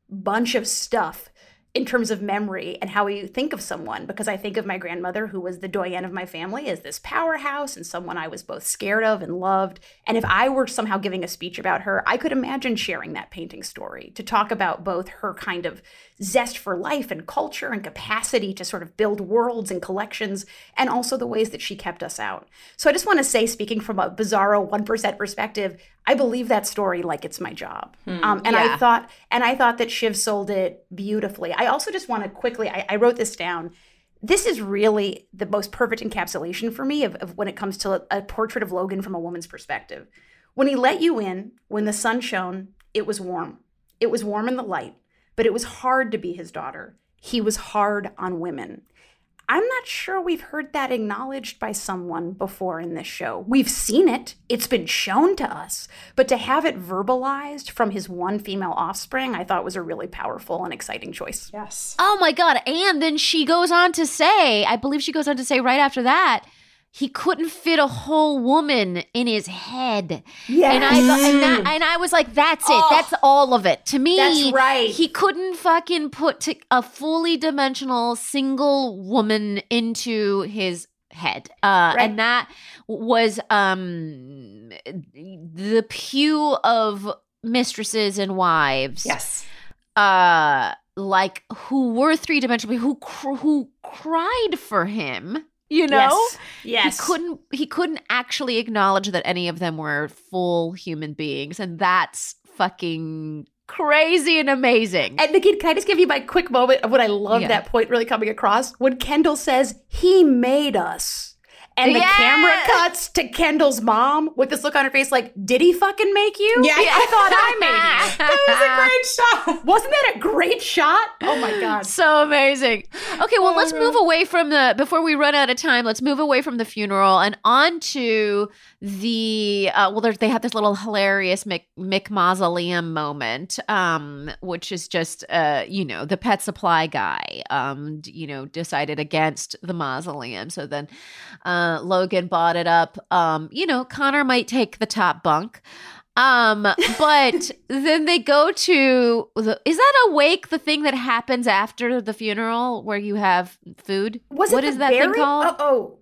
bunch of stuff in terms of memory and how we think of someone because I think of my grandmother who was the doyen of my family as this powerhouse and someone I was both scared of and loved. And if I were somehow giving a speech about her I could imagine sharing that painting story to talk about both her kind of zest for life and culture and capacity to sort of build worlds and collections and also the ways that she kept us out. So I just want to say speaking from a bizarro 1% perspective I believe that story like it's my job. Um, and Yeah. I thought and I thought that Shiv sold it beautifully. I also just want to quickly I, I wrote this down. This is really the most perfect encapsulation for me of, of when it comes to a, a portrait of Logan from a woman's perspective. When he let you in, when the sun shone, it was warm. It was warm in the light, but it was hard to be his daughter. He was hard on women. I'm not sure we've heard that acknowledged by someone before in this show. We've seen it, it's been shown to us, but to have it verbalized from his one female offspring, I thought was a really powerful and exciting choice. Yes. Oh my god! And then she goes on to say, I believe she goes on to say right after that, he couldn't fit a whole woman in his head. Yeah. And I and, that, and I was like, that's it. Oh. that's all of it. To me, That's right. He couldn't fucking put a fully dimensional single woman into his head. Uh, Right. And that was um the pew of mistresses and wives Yes. uh like who were three dimensional who cr- who cried for him you know Yes. Yes. he couldn't he couldn't actually acknowledge that any of them were full human beings and that's fucking crazy and amazing And Nikki, can I just give you my quick moment of what I love Yeah. that point really coming across? When Kendall says, he made us. And the Yeah. camera cuts to Kendall's mom with this look on her face like, did he fucking make you? Yeah. I thought I made you. [laughs] That was a great shot. Wasn't that a great shot? Oh my God. [laughs] so amazing. Okay, well, let's move away from the before we run out of time. Let's move away from the funeral and on to the uh, well. They have this little hilarious Mick, Mick mausoleum moment, um, which is just uh, you know the pet supply guy, um, you know, decided against the mausoleum. So then uh, Logan bought it up. Um, you know, Connor might take the top bunk. Um, but [laughs] then they go to the, is that a wake the thing that happens after the funeral where you have food? Was it what the is that thing called? Oh, oh,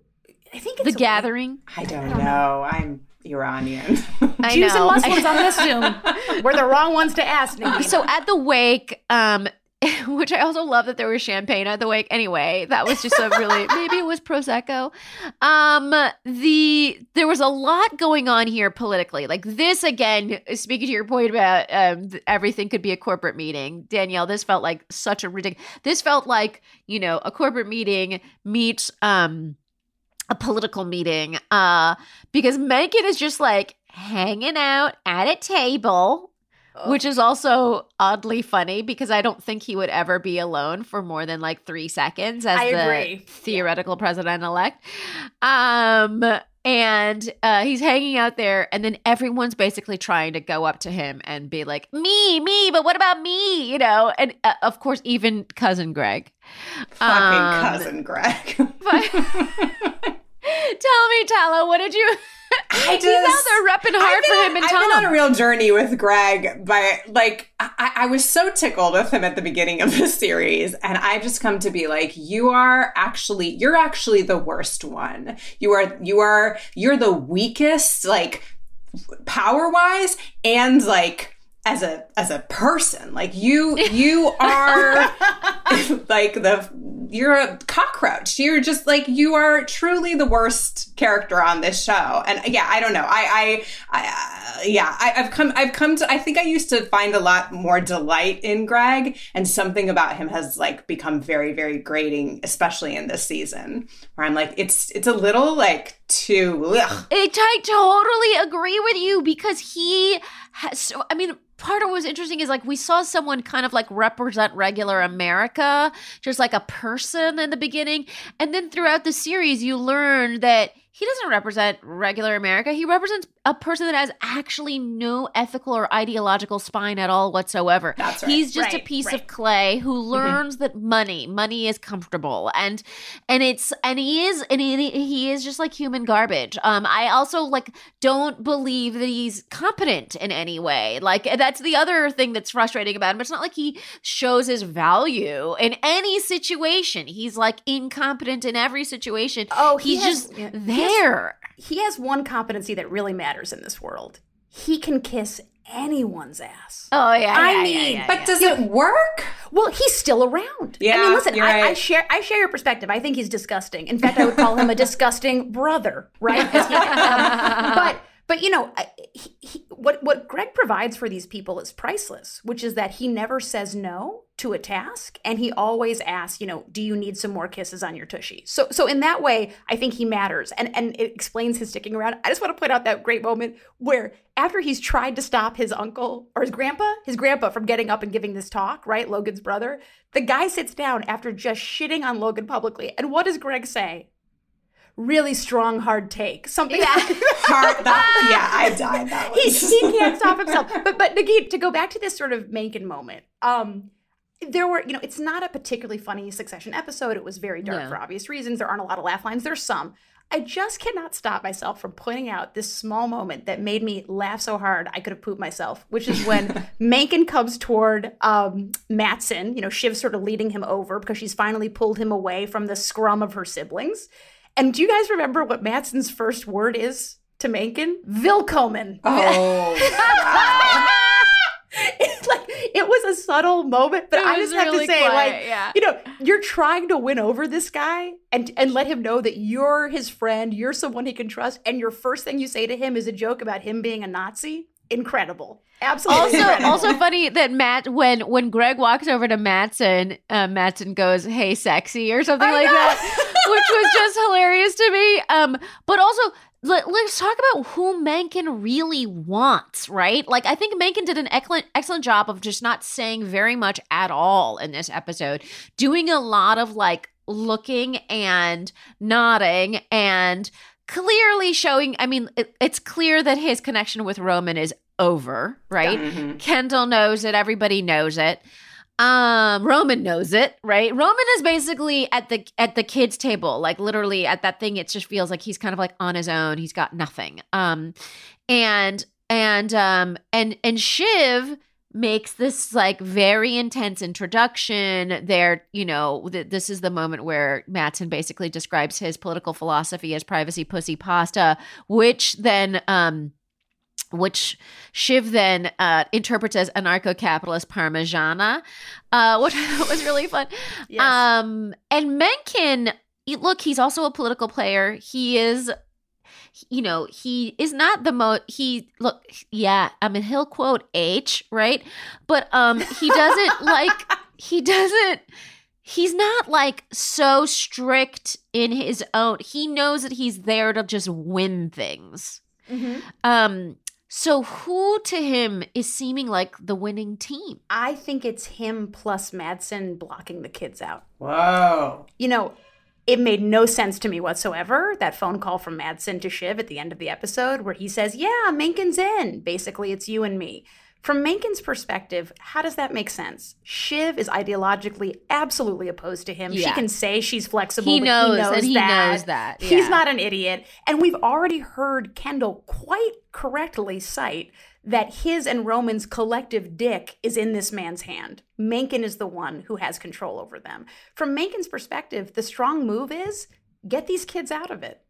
I think it's the a- gathering. I don't know. I'm Iranian. I Jews and know. Muslims on this [laughs] Zoom. We're the wrong ones to ask, Nikki. so at the wake, um, [laughs] which I also love that there was champagne at the wake. Anyway, that was just a really [laughs] maybe it was prosecco. Um, the there was a lot going on here politically. Like this again, speaking to your point about um, everything could be a corporate meeting, Danielle. This felt like such a ridiculous. This felt like you know a corporate meeting meets um a political meeting. Uh, because Mencken is just like hanging out at a table which is also oddly funny because I don't think he would ever be alone for more than like three seconds as I the agree. theoretical president elect. Um, and uh, he's hanging out there, and then everyone's basically trying to go up to him and be like, "Me, me, but what about me?" You know, and uh, of course, even cousin Greg. Fucking Um, cousin Greg. but- [laughs] [laughs] Tell me, Tala, what did you? I He's out just- there repping hard I've been for on- him and I've Tom. been on a real journey with Greg, but like I, I was so tickled with him at the beginning of the series, and I've just come to be like, you are actually, you're actually the worst one. You are, you are, you're the weakest, like power wise, and like as a as a person, like you, you are [laughs] like the you're a cockroach. You're just like you are truly the worst character on this show. And yeah, I don't know. I I, I uh, yeah, I, I've come I've come to I think I used to find a lot more delight in Greg, and something about him has like become very very grating, especially in this season, where I'm like it's it's a little like too. Ugh. I, totally agree with you because he has. So, I mean, part of what was interesting is like we saw someone kind of like represent regular America, just like a person in the beginning, and then throughout the series, you learn that he doesn't represent regular America. He represents a person that has actually no ethical or ideological spine at all whatsoever. That's right. He's just a piece right. of clay who learns that money, money is comfortable, and and it's and he is and he, he is just like human garbage. Um, I also like don't believe that he's competent in any way. Like that's the other thing that's frustrating about him. It's not like he shows his value in any situation. He's like incompetent in every situation. Oh, he has- just yeah, he has- there. he has one competency that really matters in this world. He can kiss anyone's ass. Oh yeah, I yeah, mean, yeah, yeah, But does it work? Well, he's still around. Yeah, I mean, listen, I, I share I share your perspective. I think he's disgusting. In fact, I would call him a disgusting brother, right? [laughs] um, but but you know, he, he, what what Greg provides for these people is priceless, which is that he never says no to a task and he always asks you know do you need some more kisses on your tushy? So so in that way i think he matters and and it explains his sticking around. I just want to point out that great moment where after he's tried to stop his uncle or his grandpa his grandpa from getting up and giving this talk right logan's brother the guy sits down after just shitting on logan publicly and what does greg say? Really strong hard take something yeah. [laughs] hard that, [laughs] yeah i died that he, he can't stop himself. But but Negin, to go back to this sort of Mencken moment um there were, you know, it's not a particularly funny Succession episode. It was very dark for obvious reasons. There aren't a lot of laugh lines. There's some. I just cannot stop myself from pointing out this small moment that made me laugh so hard I could have pooped myself, which is when [laughs] Mencken comes toward um, Matsson, you know, Shiv sort of leading him over because she's finally pulled him away from the scrum of her siblings. And do you guys remember what Matsson's first word is to Mencken? Willkommen. Oh, it's like it was a subtle moment, but It I just have really to say, quiet, like, yeah. you know, you're trying to win over this guy and and let him know that you're his friend, you're someone he can trust, and your first thing you say to him is a joke about him being a Nazi. Incredible, absolutely. also incredible. also funny that Matt when when Greg walks over to Matsson, uh, Matsson goes, "Hey, sexy" or something I like know. that, which was just hilarious to me. Um, but also. Let, us talk about who Mencken really wants, right? Like, I think Mencken did an excellent, excellent job of just not saying very much at all in this episode, doing a lot of like looking and nodding and clearly showing. I mean, it, it's clear that his connection with Roman is over, right? Mhm. Kendall knows it. Everybody knows it. Um, Roman knows it, right? Roman is basically at the at the kids' table, like literally at that thing. It just feels like he's kind of like on his own. He's got nothing. Um, and and um and and Shiv makes this like very intense introduction there you know th- this is the moment where Matsson basically describes his political philosophy as privacy pussy pasta which then um which Shiv then uh, interprets as anarcho-capitalist parmigiana, uh, [laughs] which was really fun. Yes. Um, and Mencken, look, he's also a political player. He is, you know, he is not the most. He look, yeah. I mean, he'll quote H, right? But um, he doesn't [laughs] like. He doesn't. He's not like so strict in his own. He knows that he's there to just win things. Mhm. Um, so who to him is seeming like the winning team? I think it's him plus Matsson blocking the kids out. Wow. you know, it made no sense to me whatsoever. That phone call from Matsson to Shiv at the end of the episode, where he says, Yeah, Mencken's in. Basically, it's you and me. From Mencken's perspective, how does that make sense? Shiv is ideologically absolutely opposed to him. She can say she's flexible. He but knows, he knows and he knows that, He's not an idiot. And we've already heard Kendall quite correctly cite that his and Roman's collective dick is in this man's hand. Mencken is the one who has control over them. From Mencken's perspective, the strong move is get these kids out of it.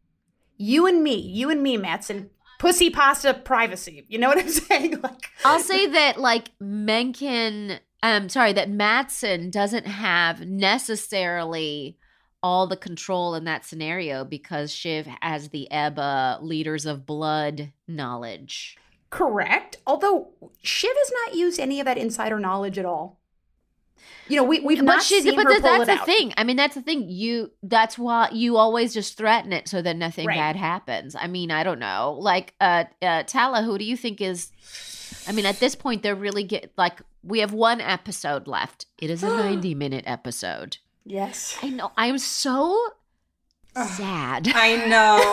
You and me, you and me, Matsson, pussy pasta privacy. You know what I'm [laughs] saying? Like I'll say that like Mencken, um, sorry, that Matsson doesn't have necessarily all the control in that scenario because Shiv has the Ebba leaders of blood knowledge. correct. Although Shiv has not used any of that insider knowledge at all. You know, we, we've not she- seen but her th- pull that's it the out. thing. I mean, that's the thing. You that's why you always just threaten it so that nothing Right. bad happens. I mean, I don't know. Like uh, uh Tala, who do you think is I mean, at this point they're really get like we have one episode left. It is a [gasps] 90 minute episode. Yes. I know. I am so sad. I know. [laughs]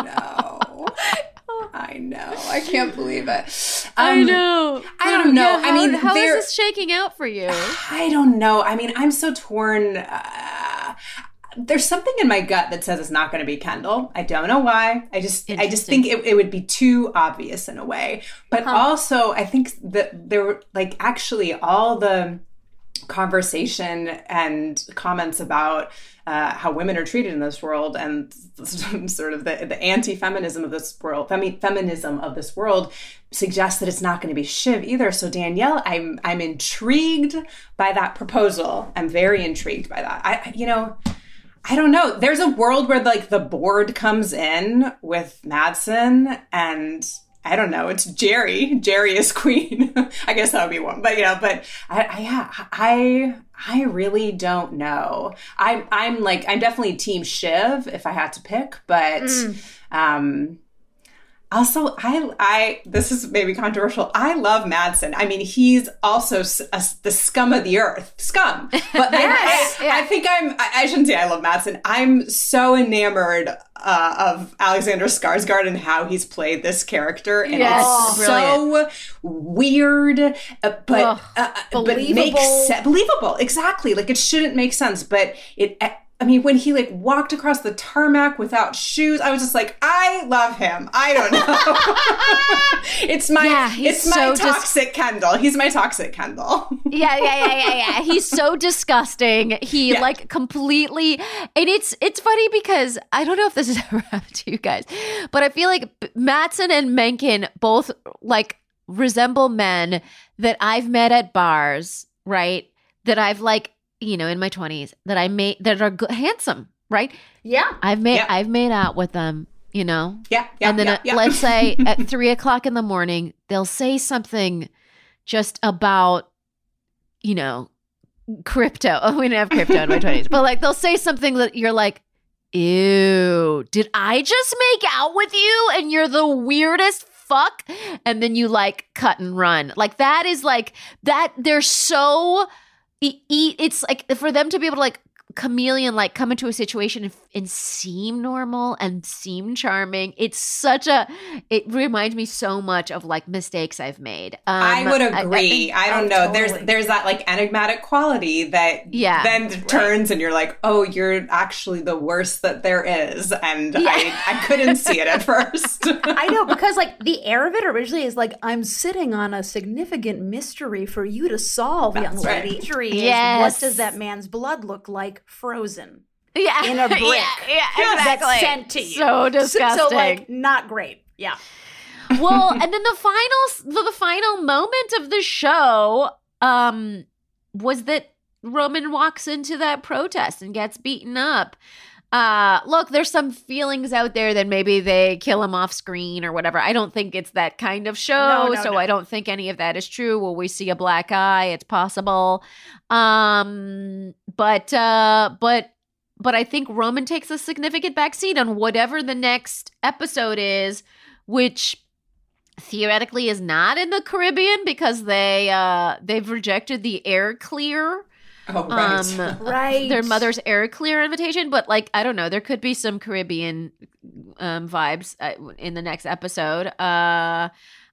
I know. [laughs] I know. I can't believe it. [laughs] Um, know. I don't know. Yeah, I mean, how is this shaking out for you? [sighs] I don't know. I mean, I'm so torn. Uh, there's something in my gut that says it's not going to be Kendall. I don't know why. I just, I just think it, it would be too obvious in a way. But also, I think that there were like actually all the conversation and comments about uh, how women are treated in this world and [laughs] sort of the, the anti-feminism of this world femi- feminism of this world suggests that it's not going to be shiv either. So danielle i'm i'm intrigued by that proposal. I'm very intrigued by that. I you know I don't know. There's a world where like the board comes in with Matsson and I don't know. It's Gerri. Gerri is queen. [laughs] I guess that would be one. But you know, but I, I yeah, I I really don't know. I'm I'm like I'm definitely team Shiv if I had to pick, but um also I I this is maybe controversial. I love Matsson. I mean, he's also a- the scum of the earth, scum. [laughs] But I, I, I think I'm I, I shouldn't say I love Matsson. I'm so enamored uh, of Alexander Skarsgård and how he's played this character, and Yes. it's so weird, uh, but Ugh. uh, but makes se- believable. Exactly, like it shouldn't make sense, but it. I mean, when he like walked across the tarmac without shoes, I was just like, I love him. I don't know. [laughs] it's my, Yeah, it's my so dis- toxic Kendall. He's my toxic Kendall. [laughs] yeah, yeah, yeah, yeah, yeah. He's so disgusting. He Yeah. like completely, and it's it's funny because I don't know if this has [laughs] ever happened to you guys, but I feel like Matsson and Mencken both like resemble men that I've met at bars, right? That I've like you know in my twenties that I made that are good, handsome, right? Yeah. I've made Yeah. I've made out with them, you know, yeah, yeah, and then yeah, at- let's say [laughs] at three o'clock in the morning, they'll say something just about, you know, crypto. Oh, [laughs] we didn't have crypto in my [laughs] twenties, but like they'll say something that you're like, "Ew, did I just make out with you?" And you're the weirdest fuck, and then you like cut and run. Like that is like that. They're so. E- e- It's like for them to be able to like chameleon like come into a situation and, and seem normal and seem charming it's such a it reminds me so much of like mistakes i've made um, I would I- I agree. think- I, don't oh, know. There's totally. there's that like enigmatic quality that Yeah, then turns and you're like, oh, you're actually the worst that there is, and Yeah. I I couldn't see it at [laughs] first. I know [laughs] because like the air of it originally is like I'm sitting on a significant mystery for you to solve, young right. lady. Mystery is Yes. what does that man's blood look like frozen yeah in a [laughs] brick yeah, yeah that's exactly sent to you? so disgusting So, so like not great. Yeah. well [laughs] and then the final the, the final moment of the show um was that roman walks into that protest and gets beaten up uh look there's some feelings out there that maybe they kill him off screen or whatever i don't think it's that kind of show No, no, so no. i don't think any of that is true will we see a black eye it's possible um but uh but but i think roman takes a significant backseat on whatever the next episode is which theoretically is not in the Caribbean because they uh they've rejected the air clear oh right. um [laughs] Right. their mother's air clear invitation but like I don't know there could be some Caribbean um vibes uh, in the next episode uh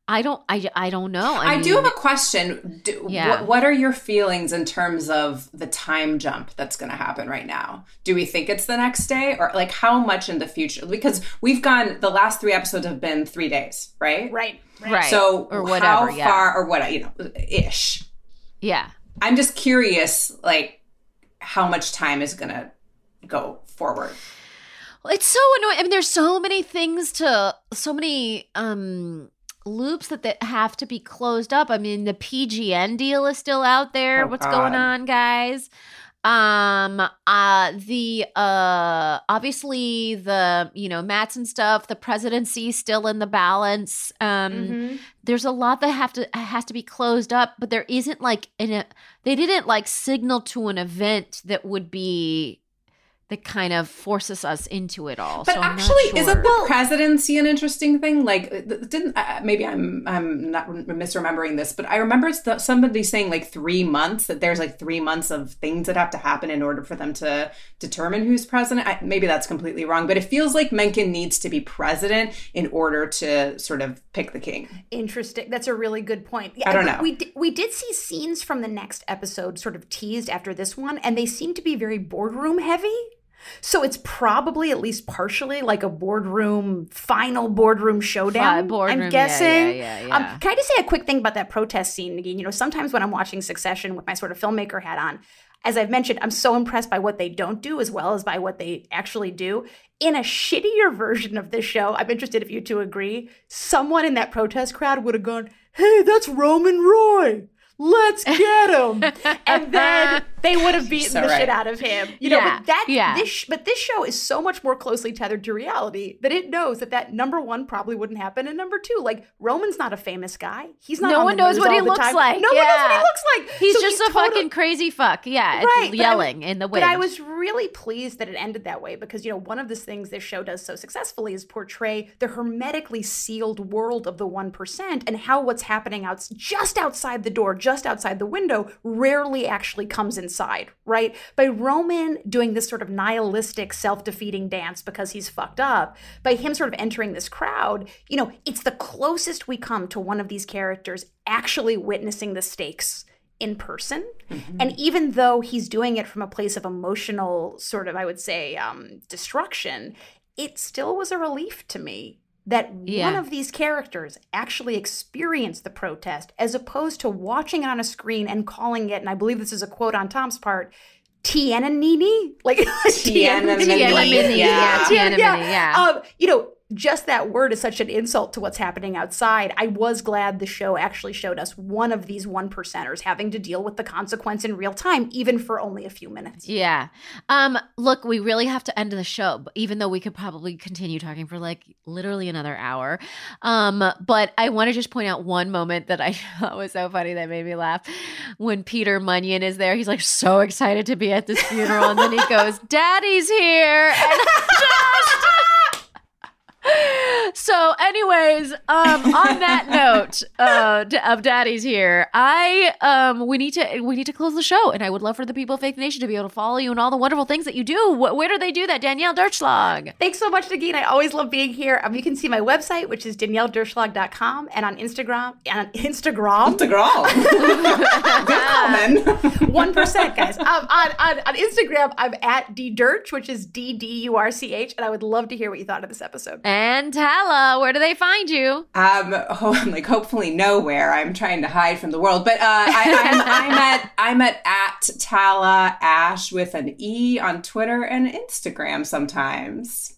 I don't I I don't know I, I, do have a question. Do, Yeah. what, what are your feelings in terms of the time jump that's going to happen right now? Do we think it's the next day or like how much in the future? Because we've gone, the last three episodes have been three days, right? Right. Right. right So or whatever how yeah far or what, you know, ish. yeah I'm just curious, like how much time is going to go forward. Well, it's so annoying. I mean, there's so many things to, so many um loops that that have to be closed up. I mean, the PGM deal is still out there. Oh, What's going on, guys? Um, uh, the uh, obviously the you know Mats and stuff. The presidency still in the balance. Um, Mhm. there's a lot that have to has to be closed up, but there isn't like an a, they didn't like signal to an event that would be that kind of forces us into it all. But so actually, sure. isn't the presidency an interesting thing? Like, didn't uh, maybe I'm I'm not misremembering this, but I remember somebody saying like three months that there's like three months of things that have to happen in order for them to determine who's president. I, maybe that's completely wrong, but it feels like Mencken needs to be president in order to sort of pick the king. Interesting. That's a really good point. Yeah, I don't know. We di- we did see scenes from the next episode sort of teased after this one, and they seem to be very boardroom heavy. So it's probably at least partially like a boardroom final boardroom showdown. boardroom, I'm guessing. yeah, yeah, yeah. Um, can I just say a quick thing about that protest scene again? You know, sometimes when I'm watching Succession with my sort of filmmaker hat on, as I've mentioned, I'm so impressed by what they don't do as well as by what they actually do. In a shittier version of this show, I'm interested if you two agree, someone in that protest crowd would have gone, hey, that's Roman Roy. Let's get him. [laughs] and [laughs] then they would have beaten So the shit out of him. You know, but that yeah. this but this show is so much more closely tethered to reality that it knows that that number one probably wouldn't happen, and number two, like Roman's not a famous guy. He's not. No on one knows what he looks time. like. No one knows what he looks like. He's So just a total- fucking crazy fuck. Yeah, it's Right, but I- yelling in the wind. But I was really pleased that it ended that way because, you know, one of the things this show does so successfully is portray the hermetically sealed world of the 1% and how what's happening out just outside the door, just outside the window, rarely actually comes inside, right? By Roman doing this sort of nihilistic, self defeating dance because he's fucked up, by him sort of entering this crowd, you know, it's the closest we come to one of these characters actually witnessing the stakes in person. And even though he's doing it from a place of emotional, sort of, I would say, um, destruction, it still was a relief to me that Yeah. one of these characters actually experienced the protest as opposed to watching it on a screen and calling it, and I believe this is a quote on Tom's part, Tiananini? Like, [laughs] Tiananini, yeah, Tiananini, yeah. Um, you know, just that word is such an insult to what's happening outside. I was glad the show actually showed us one of these one percenters having to deal with the consequence in real time, even for only a few minutes. Yeah. Um, look, we really have to end the show, even though we could probably continue talking for like literally another hour. Um, but I want to just point out one moment that I [laughs] thought was so funny that made me laugh. When Peter Munion is there, he's like so excited to be at this funeral, and then he goes, Daddy's here. And [laughs] so anyways um on that [laughs] note uh of daddy's here i um we need to we need to close the show and i would love for the people of faith nation to be able to follow you and all the wonderful things that you do where do they do that danielle Durchslag? Thanks so much, Nagin. I always love being here. Um, you can see my website, which is danielledurchslag.com, and on Instagram, and on Instagram, The [laughs] girl. Good woman. one percent, guys. Um, on, on on Instagram, I'm at D Dirch, which is D D U R C H, and I would love to hear what you thought of this episode. and tala where do they find you Um, [laughs] like hopefully nowhere. I'm trying to hide from the world, but uh, I, I'm, [laughs] I'm at I'm at at Tala Ash with an E on Twitter and Instagram. Sometimes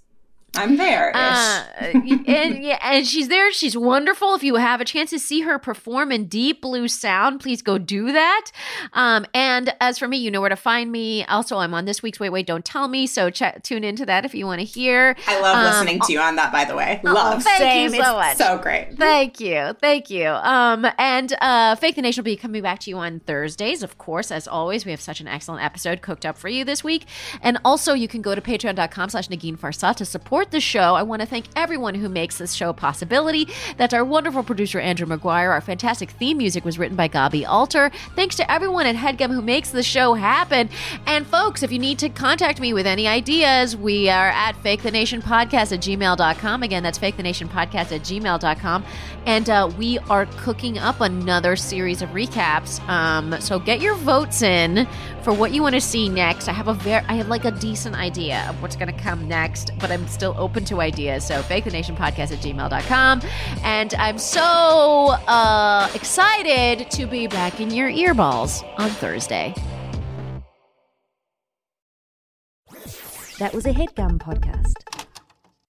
I'm there. Uh, and yeah, and she's there. She's wonderful. If you have a chance to see her perform in Deep Blue Sound, please go do that. Um, and as for me, you know where to find me. Also, I'm on this week's Wait Wait Don't Tell Me, so check tune into that if you want to hear. I love Um, listening to you on that. By the way, love. Thank Same. you so It's much. so great. Thank you. Thank you. Um, and uh, Fake the Nation will be coming back to you on Thursdays, of course, as always. We have such an excellent episode cooked up for you this week. And also, you can go to patreon.com slash Negin Farsad to support the show. I want to thank everyone who makes this show a possibility. That's our wonderful producer, Andrew McGuire. Our fantastic theme music was written by Gaby Alter. Thanks to everyone at HeadGum who makes the show happen. And folks, if you need to contact me with any ideas, we are at Fake the Nation Podcast at gmail.com. Again, that's Fake the Nation Podcast at gmail.com. And uh, we are cooking up another series of recaps. Um, so get your votes in for what you want to see next. I have a very, I have like a decent idea of what's going to come next, but I'm still open to ideas. So Fake the Nation Podcast at gmail.com. And I'm so uh, excited to be back in your earballs on Thursday. That was a headgum podcast.